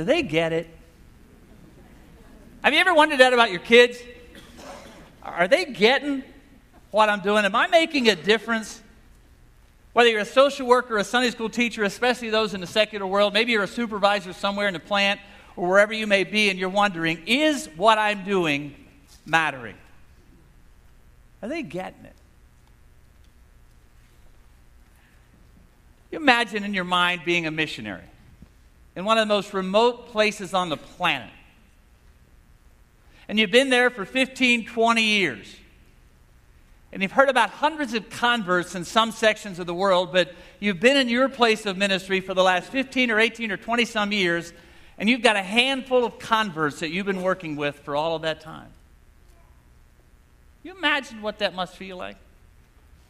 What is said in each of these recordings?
Do they get it? Have you ever wondered that about your kids? Are they getting what I'm doing? Am I making a difference? Whether you're a social worker, a Sunday school teacher, especially those in the secular world, maybe you're a supervisor somewhere in the plant or wherever you may be, and you're wondering, is what I'm doing mattering? Are they getting it? You imagine in your mind being a missionary in one of the most remote places on the planet. And you've been there for 15, 20 years. And you've heard about hundreds of converts in some sections of the world, but you've been in your place of ministry for the last 15 or 18 or 20 some years, and you've got a handful of converts that you've been working with for all of that time. You imagine what that must feel like?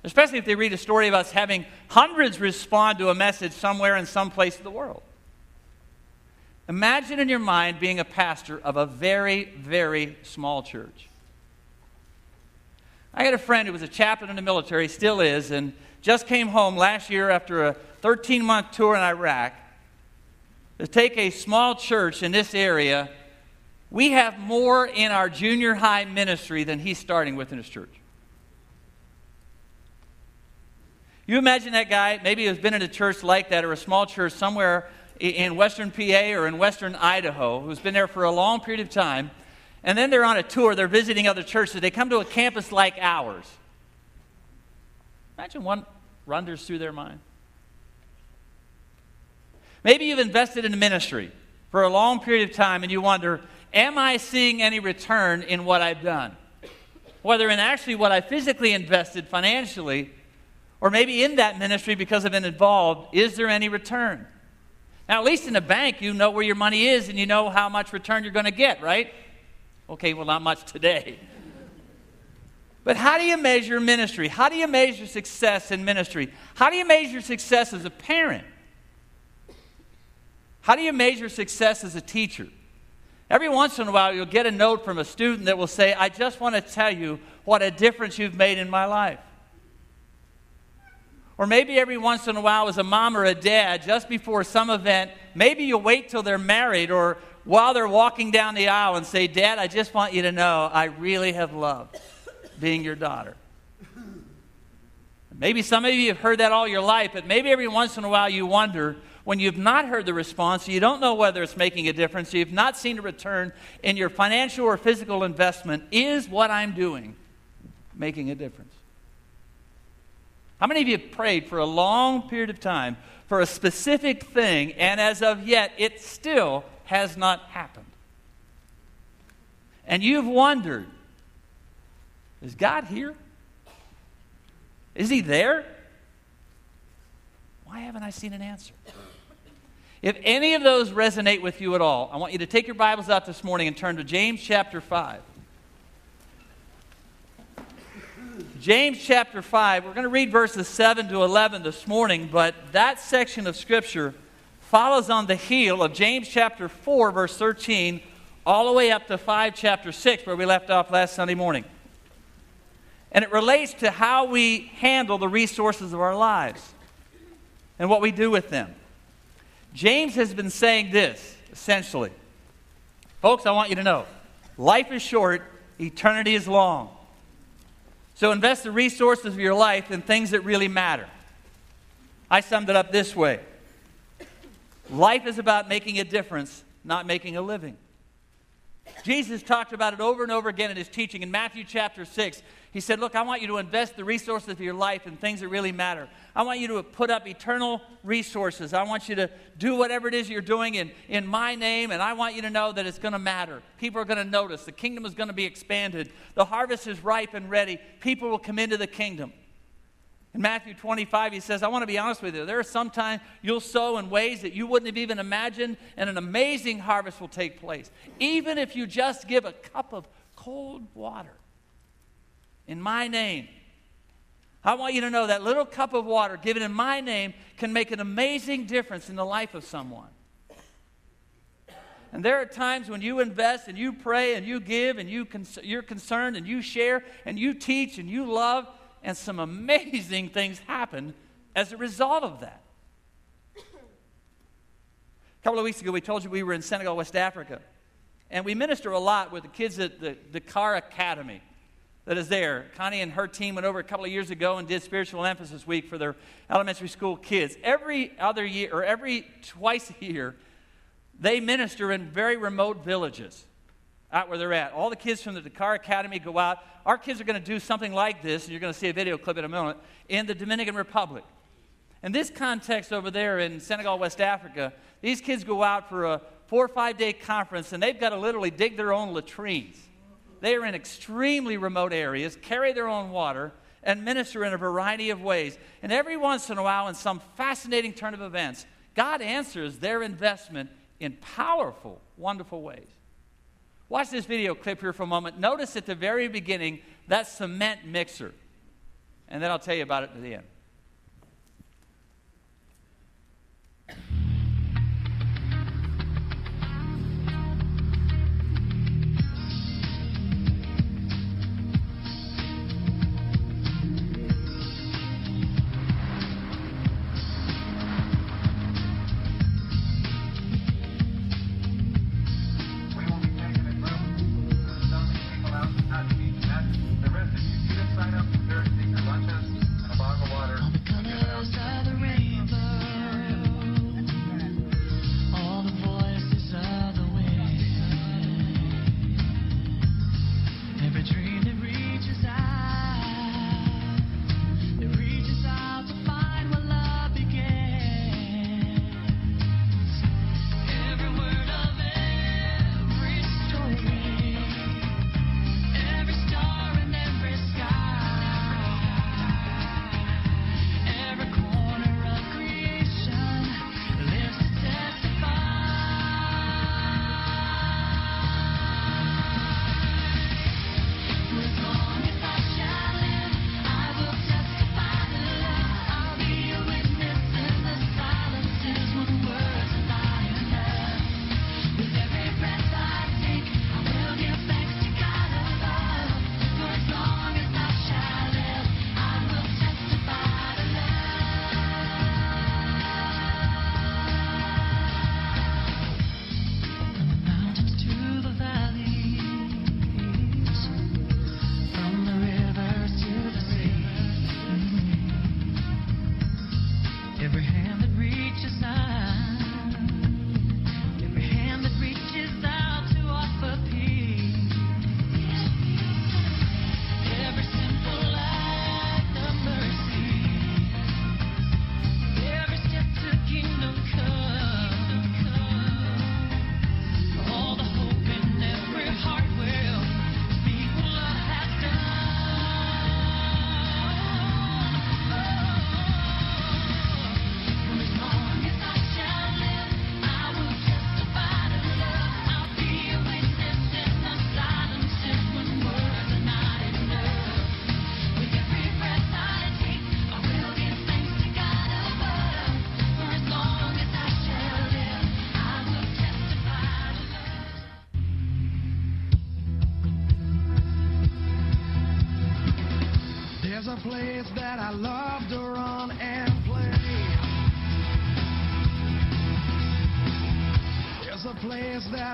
Especially if they read a story of us having hundreds respond to a message somewhere in some place of the world. Imagine in your mind being a pastor of a very, very small church. I had a friend who was a chaplain in the military, still is, and just came home last year after a 13 month tour in Iraq to take a small church in this area. We have more in our junior high ministry than he's starting with in his church. You imagine that guy, maybe has been in a church like that or a small church somewhere in western PA or in western Idaho, who's been there for a long period of time, and then they're on a tour, they're visiting other churches, they come to a campus like ours. Imagine what runs through their mind. Maybe you've invested in a ministry for a long period of time and you wonder, am I seeing any return in what I've done? Whether in actually what I physically invested financially or maybe in that ministry because I've been involved, is there any return? Now, at least in a bank, you know where your money is and you know how much return you're going to get, right? Okay, well, not much today. But how do you measure ministry? How do you measure success in ministry? How do you measure success as a parent? How do you measure success as a teacher? Every once in a while, you'll get a note from a student that will say, I just want to tell you what a difference you've made in my life. Or maybe every once in a while, as a mom or a dad, just before some event, maybe you'll wait till they're married or while they're walking down the aisle and say, Dad, I just want you to know I really have loved being your daughter. Maybe some of you have heard that all your life, but maybe every once in a while you wonder when you've not heard the response, you don't know whether it's making a difference, you've not seen a return in your financial or physical investment, is what I'm doing making a difference? How many of you have prayed for a long period of time for a specific thing, and as of yet, it still has not happened? And you've wondered, is God here? Is He there? Why haven't I seen an answer? If any of those resonate with you at all, I want you to take your Bibles out this morning and turn to James chapter 5. James chapter 5. We're going to read verses 7 to 11 this morning, but that section of Scripture follows on the heel of James chapter 4, verse 13, all the way up to 5, chapter 6, where we left off last Sunday morning. And it relates to how we handle the resources of our lives and what we do with them. James has been saying this, essentially. Folks, I want you to know life is short, eternity is long. So invest the resources of your life in things that really matter. I summed it up this way Life is about making a difference, not making a living. Jesus talked about it over and over again in his teaching. In Matthew chapter 6, he said, Look, I want you to invest the resources of your life in things that really matter. I want you to put up eternal resources. I want you to do whatever it is you're doing in, in my name, and I want you to know that it's going to matter. People are going to notice. The kingdom is going to be expanded. The harvest is ripe and ready. People will come into the kingdom. In Matthew 25, he says, I want to be honest with you. There are some times you'll sow in ways that you wouldn't have even imagined, and an amazing harvest will take place. Even if you just give a cup of cold water in my name. I want you to know that little cup of water given in my name can make an amazing difference in the life of someone. And there are times when you invest and you pray and you give and you cons- you're concerned and you share and you teach and you love and some amazing things happen as a result of that. A couple of weeks ago, we told you we were in Senegal, West Africa. And we minister a lot with the kids at the Dakar Academy that is there. Connie and her team went over a couple of years ago and did spiritual emphasis week for their elementary school kids. Every other year, or every twice a year, they minister in very remote villages out where they're at. All the kids from the Dakar Academy go out. Our kids are going to do something like this, and you're going to see a video clip in a moment, in the Dominican Republic. In this context over there in Senegal, West Africa, these kids go out for a four or five day conference, and they've got to literally dig their own latrines. They are in extremely remote areas, carry their own water, and minister in a variety of ways. And every once in a while, in some fascinating turn of events, God answers their investment in powerful, wonderful ways. Watch this video clip here for a moment. Notice at the very beginning that cement mixer. And then I'll tell you about it at the end.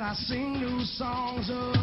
I sing new songs of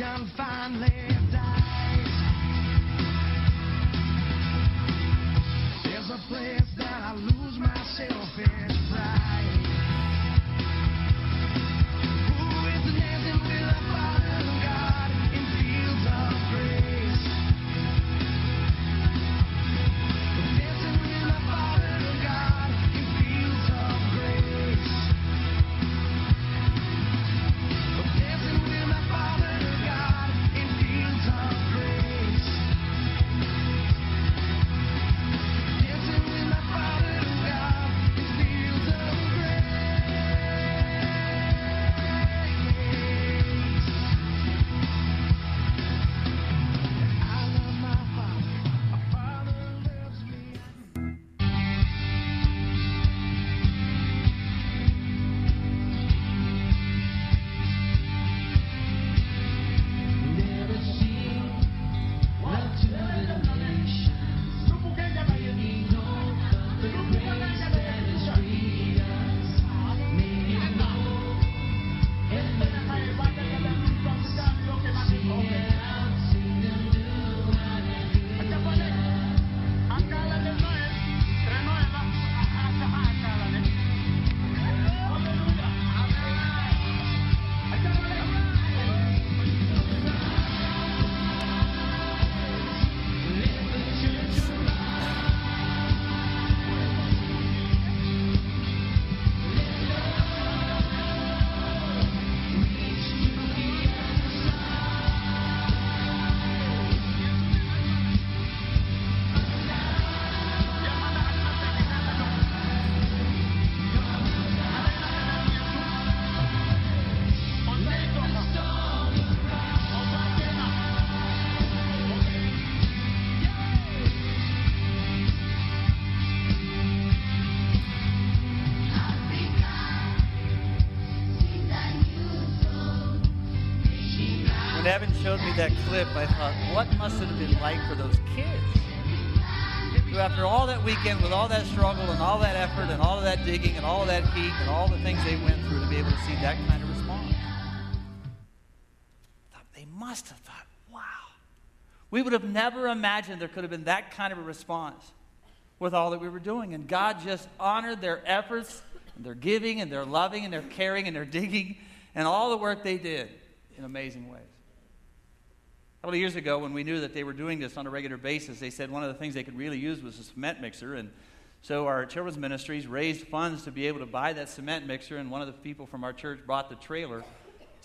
jam Evan showed me that clip, I thought, what must it have been like for those kids? Who, after all that weekend, with all that struggle and all that effort and all of that digging and all of that heat and all the things they went through to be able to see that kind of response. They must have thought, wow. We would have never imagined there could have been that kind of a response with all that we were doing. And God just honored their efforts and their giving and their loving and their caring and their digging and all the work they did in amazing ways. A couple of years ago, when we knew that they were doing this on a regular basis, they said one of the things they could really use was a cement mixer. And so our children's ministries raised funds to be able to buy that cement mixer. And one of the people from our church brought the trailer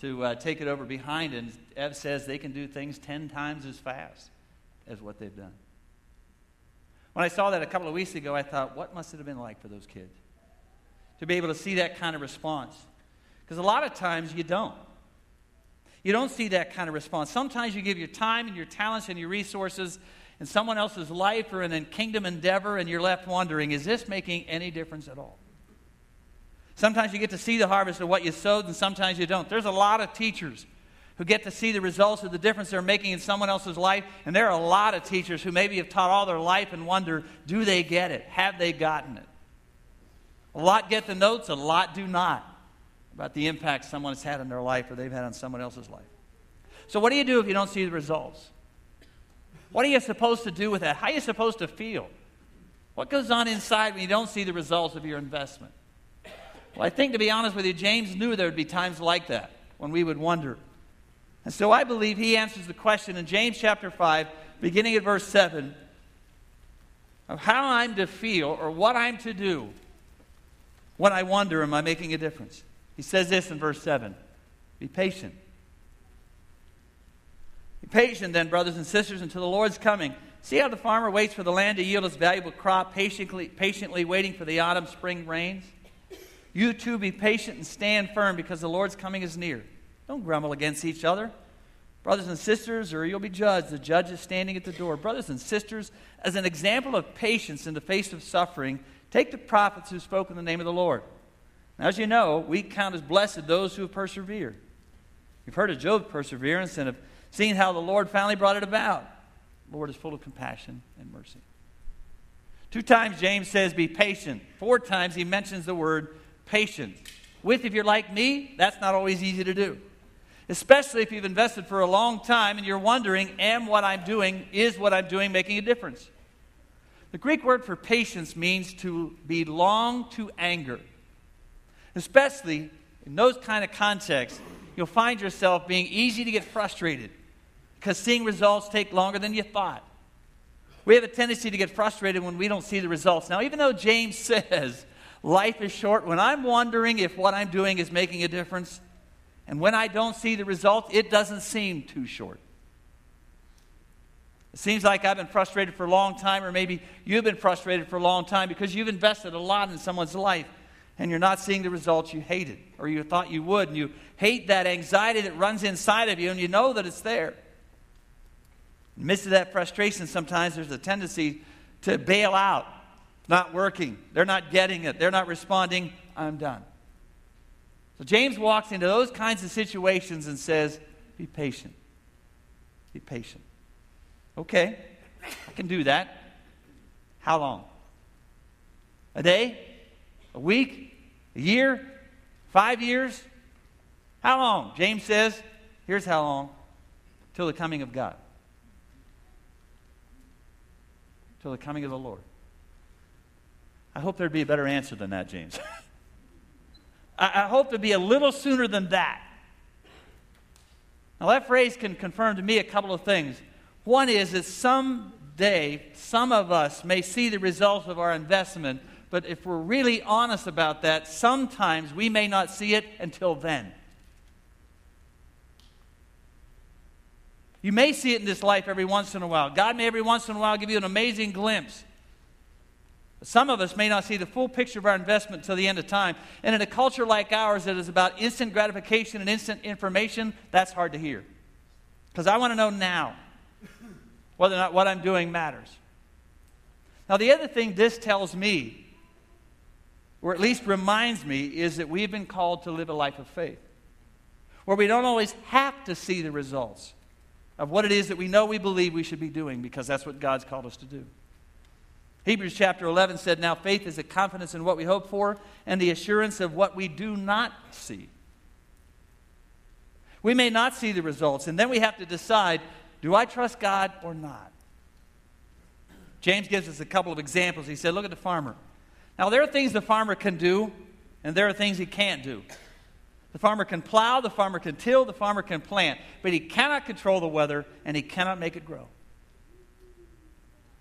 to uh, take it over behind. And Ev says they can do things 10 times as fast as what they've done. When I saw that a couple of weeks ago, I thought, what must it have been like for those kids? To be able to see that kind of response. Because a lot of times you don't. You don't see that kind of response. Sometimes you give your time and your talents and your resources in someone else's life or in a kingdom endeavor, and you're left wondering, is this making any difference at all? Sometimes you get to see the harvest of what you sowed, and sometimes you don't. There's a lot of teachers who get to see the results of the difference they're making in someone else's life, and there are a lot of teachers who maybe have taught all their life and wonder, do they get it? Have they gotten it? A lot get the notes, a lot do not about the impact someone has had in their life or they've had on someone else's life. So, what do you do if you don't see the results? What are you supposed to do with that? How are you supposed to feel? What goes on inside when you don't see the results of your investment? Well, I think, to be honest with you, James knew there would be times like that when we would wonder. And so I believe he answers the question in James chapter 5, beginning at verse 7, of how I'm to feel or what I'm to do when I wonder, am I making a difference? He says this in verse 7 Be patient. Be patient, then, brothers and sisters, until the Lord's coming. See how the farmer waits for the land to yield its valuable crop, patiently, patiently waiting for the autumn spring rains? You too be patient and stand firm because the Lord's coming is near. Don't grumble against each other. Brothers and sisters, or you'll be judged. The judge is standing at the door. Brothers and sisters, as an example of patience in the face of suffering, take the prophets who spoke in the name of the Lord. Now, as you know, we count as blessed those who have persevered. You've heard of Job's perseverance and have seen how the Lord finally brought it about. The Lord is full of compassion and mercy. Two times James says, Be patient. Four times he mentions the word patience. With, if you're like me, that's not always easy to do. Especially if you've invested for a long time and you're wondering, Am what I'm doing, is what I'm doing making a difference? The Greek word for patience means to belong to anger. Especially in those kind of contexts, you'll find yourself being easy to get frustrated because seeing results take longer than you thought. We have a tendency to get frustrated when we don't see the results. Now, even though James says life is short, when I'm wondering if what I'm doing is making a difference, and when I don't see the results, it doesn't seem too short. It seems like I've been frustrated for a long time, or maybe you've been frustrated for a long time because you've invested a lot in someone's life and you're not seeing the results you hated or you thought you would, and you hate that anxiety that runs inside of you, and you know that it's there. In the midst of that frustration, sometimes there's a tendency to bail out. Not working. They're not getting it. They're not responding. I'm done. So James walks into those kinds of situations and says, Be patient. Be patient. Okay, I can do that. How long? A day? A week? A year? Five years? How long? James says, here's how long. Till the coming of God. Till the coming of the Lord. I hope there'd be a better answer than that, James. I, I hope to be a little sooner than that. Now, that phrase can confirm to me a couple of things. One is that someday, some of us may see the results of our investment but if we're really honest about that, sometimes we may not see it until then. You may see it in this life every once in a while. God may every once in a while give you an amazing glimpse. Some of us may not see the full picture of our investment until the end of time. And in a culture like ours that is about instant gratification and instant information, that's hard to hear. Because I want to know now whether or not what I'm doing matters. Now, the other thing this tells me or at least reminds me, is that we've been called to live a life of faith. where we don't always have to see the results of what it is that we know we believe we should be doing because that's what God's called us to do. Hebrews chapter 11 said, Now faith is a confidence in what we hope for and the assurance of what we do not see. We may not see the results, and then we have to decide do I trust God or not? James gives us a couple of examples. He said, Look at the farmer. Now, there are things the farmer can do, and there are things he can't do. The farmer can plow, the farmer can till, the farmer can plant, but he cannot control the weather and he cannot make it grow.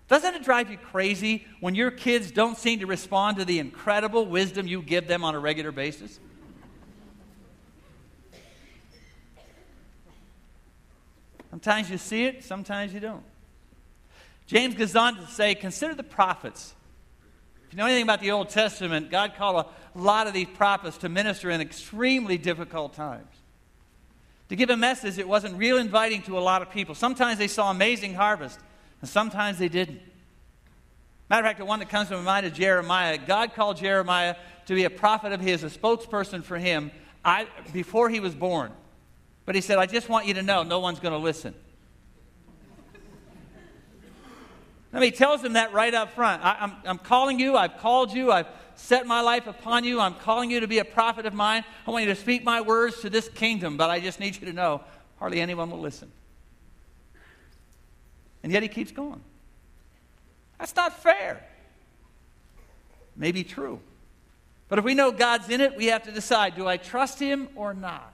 Doesn't it drive you crazy when your kids don't seem to respond to the incredible wisdom you give them on a regular basis? Sometimes you see it, sometimes you don't. James goes on to say, Consider the prophets. You know anything about the Old Testament, God called a lot of these prophets to minister in extremely difficult times. To give a message, it wasn't real inviting to a lot of people. Sometimes they saw amazing harvest, and sometimes they didn't. Matter of fact, the one that comes to my mind is Jeremiah. God called Jeremiah to be a prophet of his, a spokesperson for him, I, before he was born. But he said, I just want you to know no one's going to listen. I mean, he tells them that right up front. I, I'm, I'm calling you, I've called you, I've set my life upon you, I'm calling you to be a prophet of mine. I want you to speak my words to this kingdom, but I just need you to know hardly anyone will listen. And yet he keeps going. That's not fair. Maybe true. But if we know God's in it, we have to decide do I trust him or not?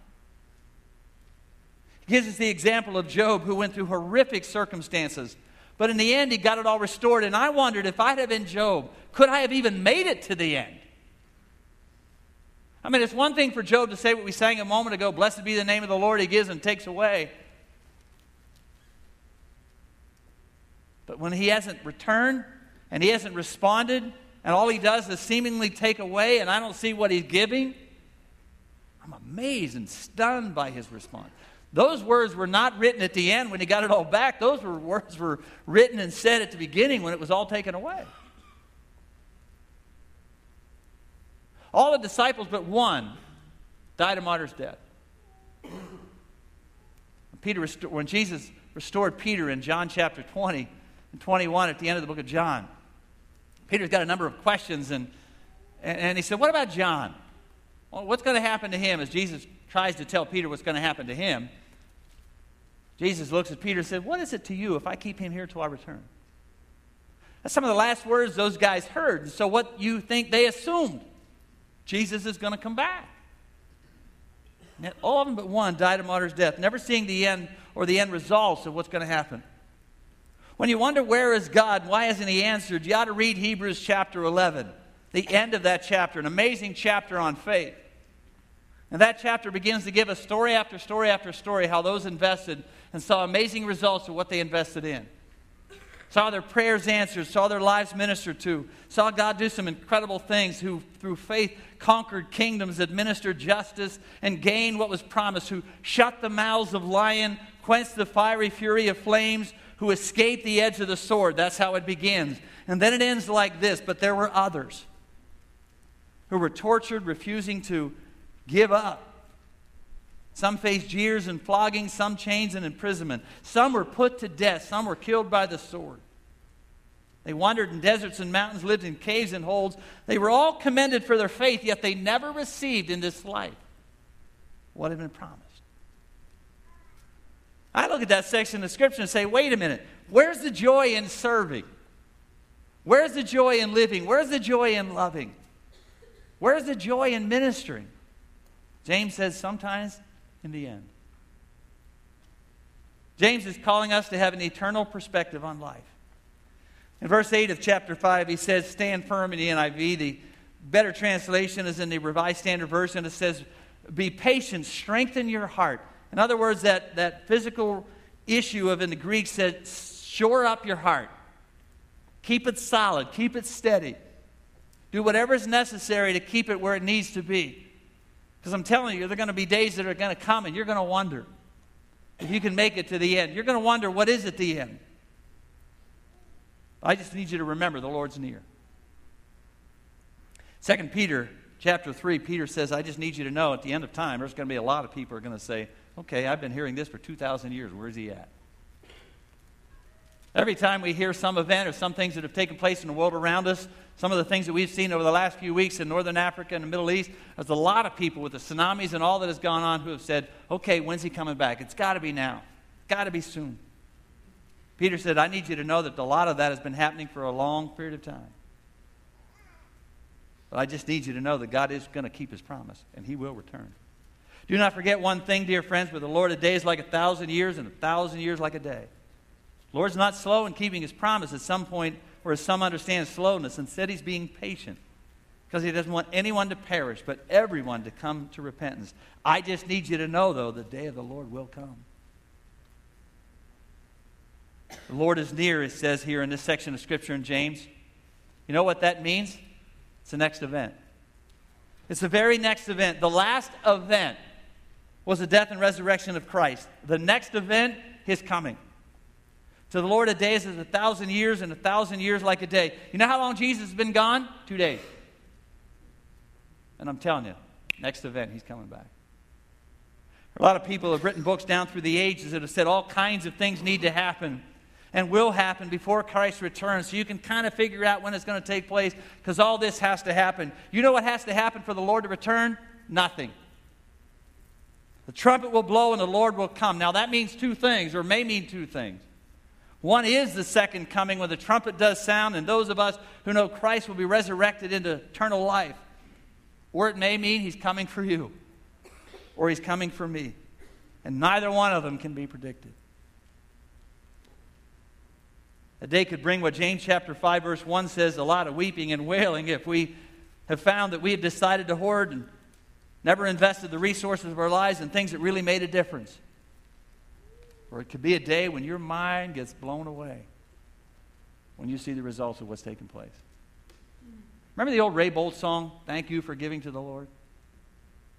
He gives us the example of Job, who went through horrific circumstances. But in the end, he got it all restored. And I wondered if I'd have been Job, could I have even made it to the end? I mean, it's one thing for Job to say what we sang a moment ago Blessed be the name of the Lord, he gives and takes away. But when he hasn't returned and he hasn't responded, and all he does is seemingly take away, and I don't see what he's giving, I'm amazed and stunned by his response. Those words were not written at the end when he got it all back. Those were words were written and said at the beginning when it was all taken away. All the disciples but one died a martyr's death. Peter, when Jesus restored Peter in John chapter 20, and 21 at the end of the book of John. Peter's got a number of questions, and, and he said, What about John? Well, what's going to happen to him as Jesus tries to tell Peter what's going to happen to him? Jesus looks at Peter and said, What is it to you if I keep him here till I return? That's some of the last words those guys heard. So, what you think they assumed? Jesus is going to come back. And all of them but one died a martyr's death, never seeing the end or the end results of what's going to happen. When you wonder where is God, why hasn't He answered, you ought to read Hebrews chapter 11, the end of that chapter, an amazing chapter on faith. And that chapter begins to give us story after story after story how those invested and saw amazing results of what they invested in. Saw their prayers answered, saw their lives ministered to, saw God do some incredible things, who through faith conquered kingdoms, administered justice, and gained what was promised, who shut the mouths of lion, quenched the fiery fury of flames, who escaped the edge of the sword. That's how it begins. And then it ends like this But there were others who were tortured, refusing to give up. Some faced jeers and flogging, some chains and imprisonment. Some were put to death, some were killed by the sword. They wandered in deserts and mountains, lived in caves and holes. They were all commended for their faith, yet they never received in this life what had been promised. I look at that section of Scripture and say, wait a minute, where's the joy in serving? Where's the joy in living? Where's the joy in loving? Where's the joy in ministering? James says, sometimes in the end. James is calling us to have an eternal perspective on life. In verse 8 of chapter 5, he says, Stand firm in the NIV. The better translation is in the Revised Standard Version. It says, Be patient, strengthen your heart. In other words, that, that physical issue of in the Greek said, shore up your heart. Keep it solid, keep it steady. Do whatever is necessary to keep it where it needs to be. Because I'm telling you, there are going to be days that are going to come and you're going to wonder if you can make it to the end. You're going to wonder, what is at the end? I just need you to remember the Lord's near. 2 Peter chapter 3, Peter says, I just need you to know at the end of time, there's going to be a lot of people are going to say, okay, I've been hearing this for 2,000 years. Where's he at? Every time we hear some event or some things that have taken place in the world around us, some of the things that we've seen over the last few weeks in northern Africa and the Middle East, there's a lot of people with the tsunamis and all that has gone on who have said, okay, when's he coming back? It's got to be now. It's got to be soon. Peter said, I need you to know that a lot of that has been happening for a long period of time. But I just need you to know that God is going to keep his promise, and he will return. Do not forget one thing, dear friends, with the Lord, a day is like a thousand years, and a thousand years like a day. Lord's not slow in keeping his promise at some point where some understand slowness. Instead, he's being patient because he doesn't want anyone to perish, but everyone to come to repentance. I just need you to know, though, the day of the Lord will come. The Lord is near, it says here in this section of Scripture in James. You know what that means? It's the next event. It's the very next event. The last event was the death and resurrection of Christ. The next event, his coming. To the Lord, a day is a thousand years, and a thousand years like a day. You know how long Jesus has been gone? Two days. And I'm telling you, next event, he's coming back. A lot of people have written books down through the ages that have said all kinds of things need to happen and will happen before Christ returns. So you can kind of figure out when it's going to take place because all this has to happen. You know what has to happen for the Lord to return? Nothing. The trumpet will blow and the Lord will come. Now, that means two things, or may mean two things. One is the second coming when the trumpet does sound, and those of us who know Christ will be resurrected into eternal life. Or it may mean he's coming for you, or he's coming for me. And neither one of them can be predicted. A day could bring what James chapter 5, verse 1 says a lot of weeping and wailing if we have found that we have decided to hoard and never invested the resources of our lives in things that really made a difference. Or it could be a day when your mind gets blown away when you see the results of what's taking place. Remember the old Ray Boltz song, Thank You for Giving to the Lord?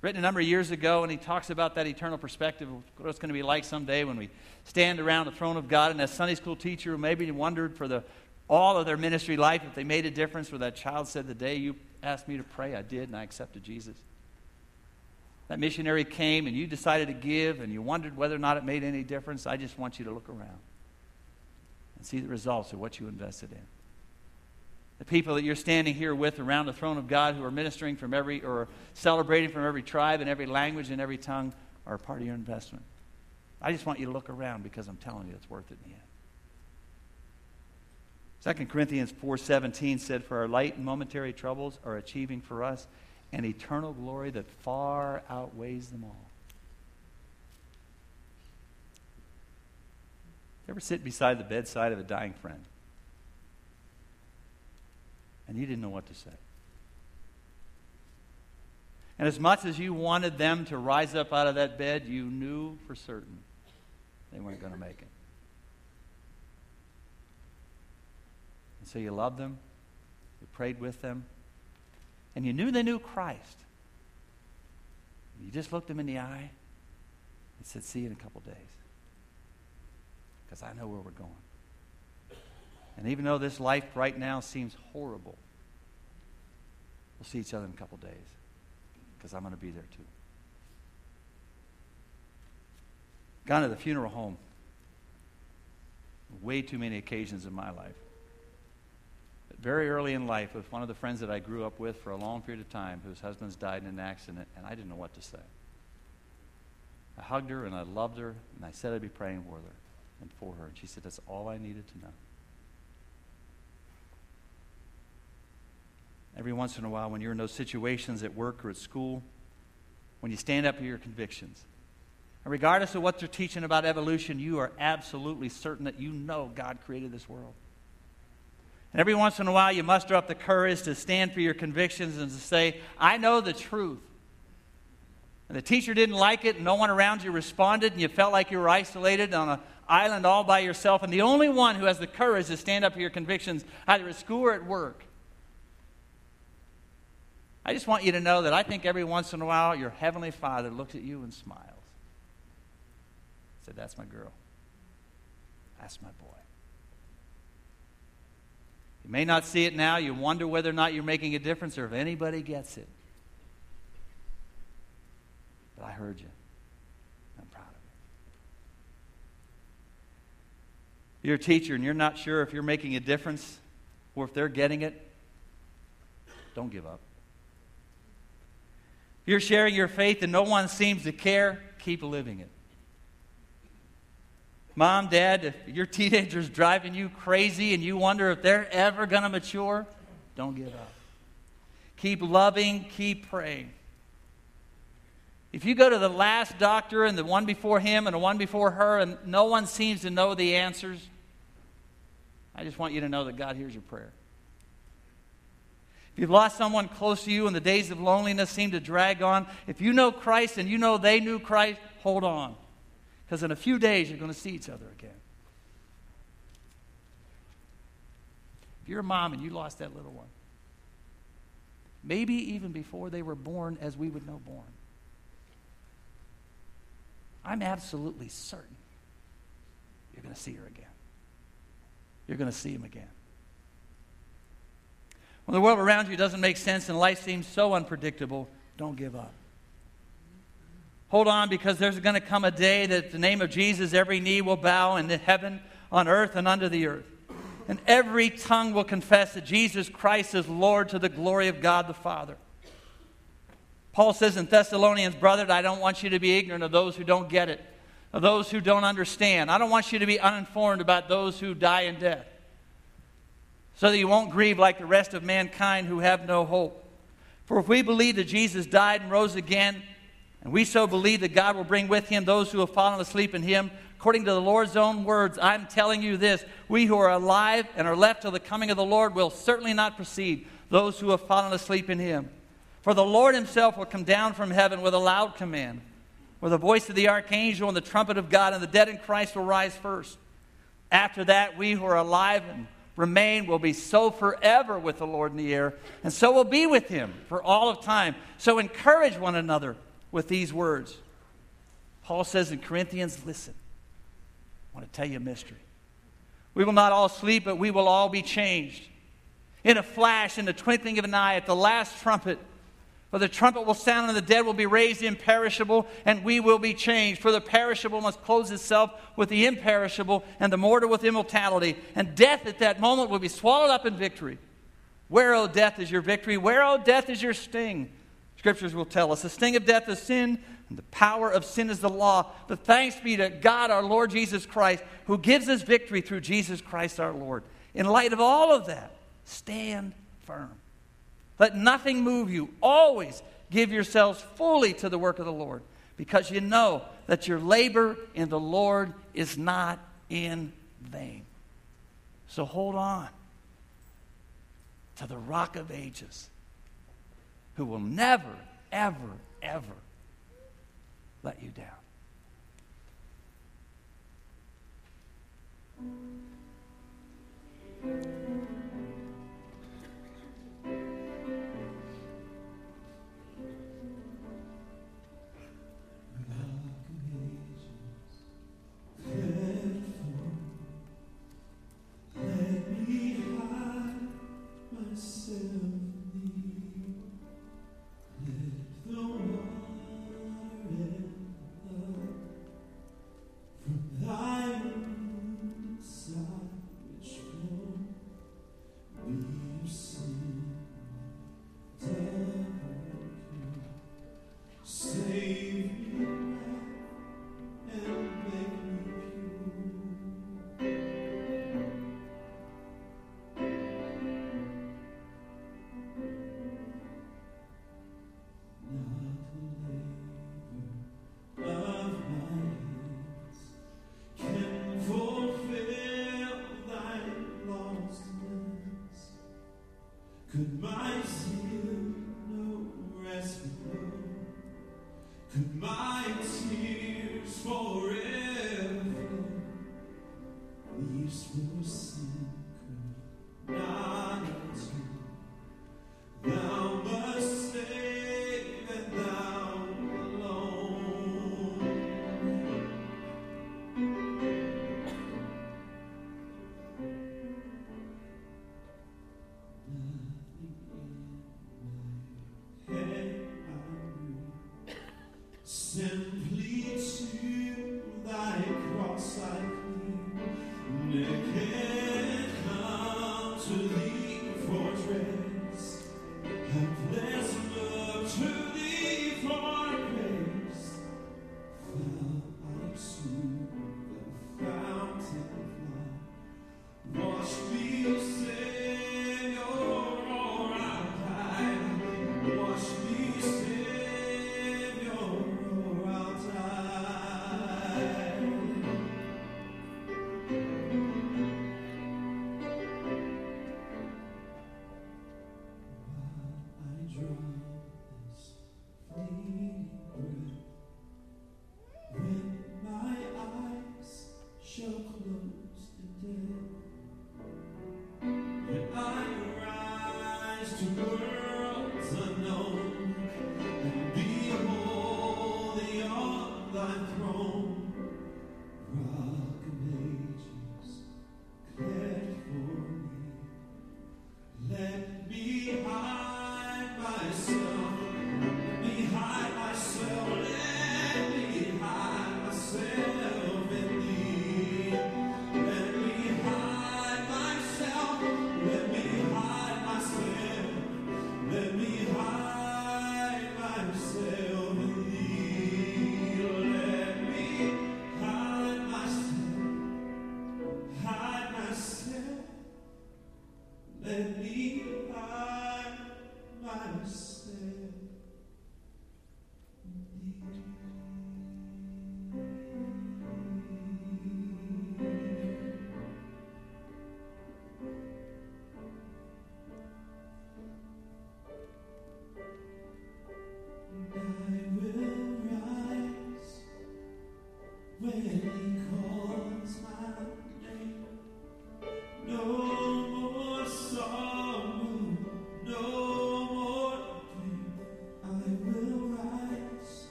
Written a number of years ago, and he talks about that eternal perspective of what it's going to be like someday when we stand around the throne of God. And as Sunday school teacher, who maybe wondered for the, all of their ministry life if they made a difference where that child said, The day you asked me to pray, I did, and I accepted Jesus that missionary came and you decided to give and you wondered whether or not it made any difference, I just want you to look around and see the results of what you invested in. The people that you're standing here with around the throne of God who are ministering from every or celebrating from every tribe and every language and every tongue are a part of your investment. I just want you to look around because I'm telling you it's worth it in the end. 2 Corinthians 4:17 said for our light and momentary troubles are achieving for us an eternal glory that far outweighs them all. Ever sit beside the bedside of a dying friend and you didn't know what to say? And as much as you wanted them to rise up out of that bed, you knew for certain they weren't going to make it. And so you loved them, you prayed with them, and you knew they knew Christ. You just looked them in the eye and said, See you in a couple days. Because I know where we're going. And even though this life right now seems horrible, we'll see each other in a couple days. Because I'm going to be there too. Gone to the funeral home way too many occasions in my life very early in life with one of the friends that I grew up with for a long period of time whose husband's died in an accident, and I didn't know what to say. I hugged her and I loved her, and I said I'd be praying for her and for her. And she said, That's all I needed to know. Every once in a while, when you're in those situations at work or at school, when you stand up for your convictions, and regardless of what they're teaching about evolution, you are absolutely certain that you know God created this world. And every once in a while, you muster up the courage to stand for your convictions and to say, I know the truth. And the teacher didn't like it, and no one around you responded, and you felt like you were isolated on an island all by yourself. And the only one who has the courage to stand up for your convictions, either at school or at work, I just want you to know that I think every once in a while your Heavenly Father looks at you and smiles. Said, That's my girl. That's my boy. You may not see it now. You wonder whether or not you're making a difference or if anybody gets it. But I heard you. I'm proud of you. You're a teacher and you're not sure if you're making a difference or if they're getting it. Don't give up. You're sharing your faith and no one seems to care. Keep living it. Mom, dad, if your teenager's driving you crazy and you wonder if they're ever going to mature, don't give up. Keep loving, keep praying. If you go to the last doctor and the one before him and the one before her and no one seems to know the answers, I just want you to know that God hears your prayer. If you've lost someone close to you and the days of loneliness seem to drag on, if you know Christ and you know they knew Christ, hold on. Because in a few days, you're going to see each other again. If you're a mom and you lost that little one, maybe even before they were born, as we would know born, I'm absolutely certain you're going to see her again. You're going to see him again. When the world around you doesn't make sense and life seems so unpredictable, don't give up. Hold on because there's going to come a day that the name of Jesus, every knee will bow in heaven, on earth, and under the earth. And every tongue will confess that Jesus Christ is Lord to the glory of God the Father. Paul says in Thessalonians, Brother, I don't want you to be ignorant of those who don't get it, of those who don't understand. I don't want you to be uninformed about those who die in death so that you won't grieve like the rest of mankind who have no hope. For if we believe that Jesus died and rose again, and we so believe that God will bring with him those who have fallen asleep in him, according to the Lord's own words, I'm telling you this we who are alive and are left till the coming of the Lord will certainly not precede those who have fallen asleep in him. For the Lord himself will come down from heaven with a loud command, with the voice of the archangel and the trumpet of God, and the dead in Christ will rise first. After that, we who are alive and remain will be so forever with the Lord in the air, and so will be with him for all of time. So encourage one another with these words. Paul says in Corinthians, listen, I want to tell you a mystery. We will not all sleep, but we will all be changed. In a flash, in the twinkling of an eye, at the last trumpet, for the trumpet will sound, and the dead will be raised imperishable, and we will be changed. For the perishable must close itself with the imperishable, and the mortal with immortality. And death at that moment will be swallowed up in victory. Where, O death, is your victory? Where, O death, is your sting? Scriptures will tell us the sting of death is sin, and the power of sin is the law. But thanks be to God, our Lord Jesus Christ, who gives us victory through Jesus Christ our Lord. In light of all of that, stand firm. Let nothing move you. Always give yourselves fully to the work of the Lord because you know that your labor in the Lord is not in vain. So hold on to the rock of ages who will never, ever, ever let you down.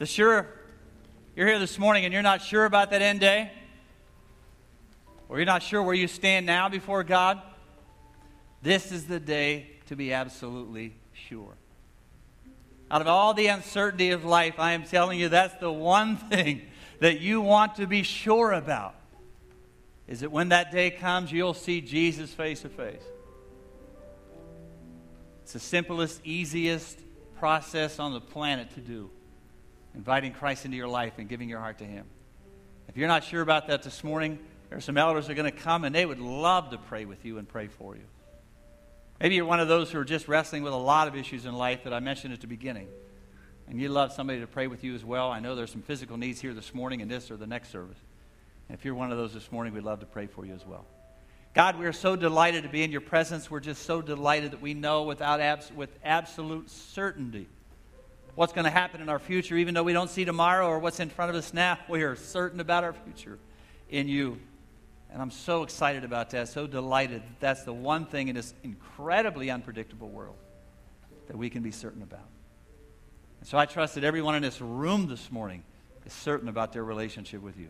The sure, you're here this morning and you're not sure about that end day, or you're not sure where you stand now before God, this is the day to be absolutely sure. Out of all the uncertainty of life, I am telling you that's the one thing that you want to be sure about. Is that when that day comes, you'll see Jesus face to face. It's the simplest, easiest process on the planet to do inviting Christ into your life and giving your heart to Him. If you're not sure about that this morning, there are some elders that are going to come and they would love to pray with you and pray for you. Maybe you're one of those who are just wrestling with a lot of issues in life that I mentioned at the beginning. And you'd love somebody to pray with you as well. I know there's some physical needs here this morning in this or the next service. And if you're one of those this morning, we'd love to pray for you as well. God, we are so delighted to be in your presence. We're just so delighted that we know without abs- with absolute certainty what's going to happen in our future, even though we don't see tomorrow or what's in front of us now. We are certain about our future in you. And I'm so excited about that, so delighted that that's the one thing in this incredibly unpredictable world that we can be certain about. And so I trust that everyone in this room this morning is certain about their relationship with you.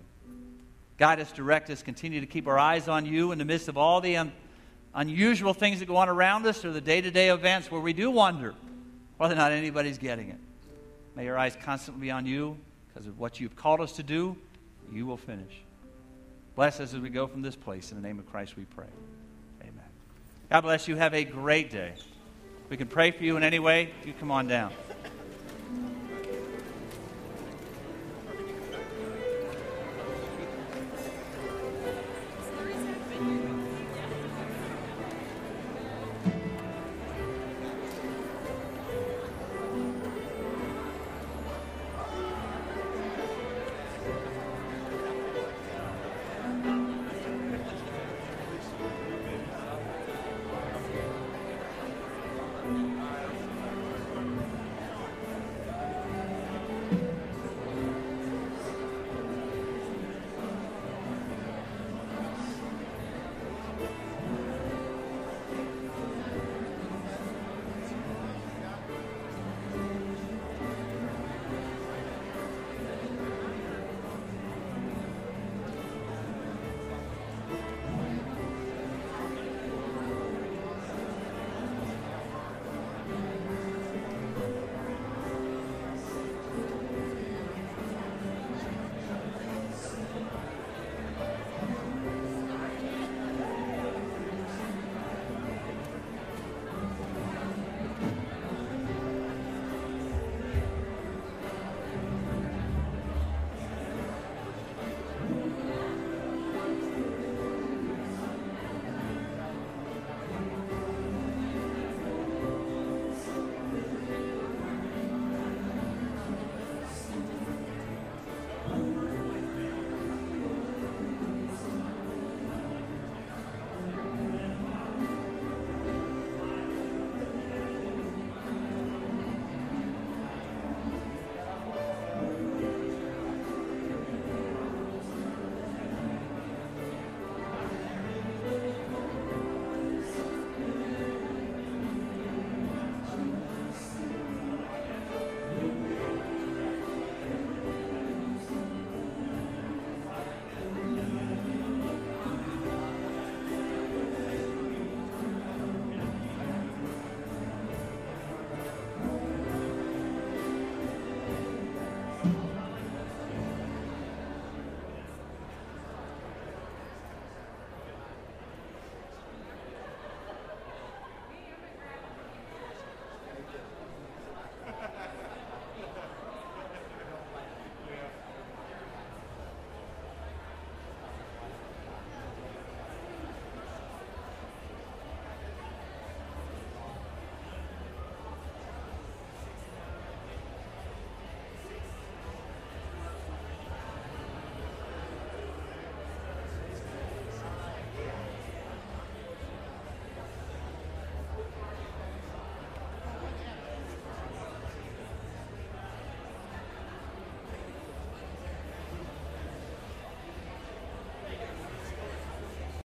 Guide us, direct us, continue to keep our eyes on you in the midst of all the un- unusual things that go on around us or the day to day events where we do wonder whether or not anybody's getting it. May our eyes constantly be on you because of what you've called us to do. You will finish. Bless us as we go from this place. In the name of Christ we pray. Amen. God bless you. Have a great day. We can pray for you in any way. You come on down.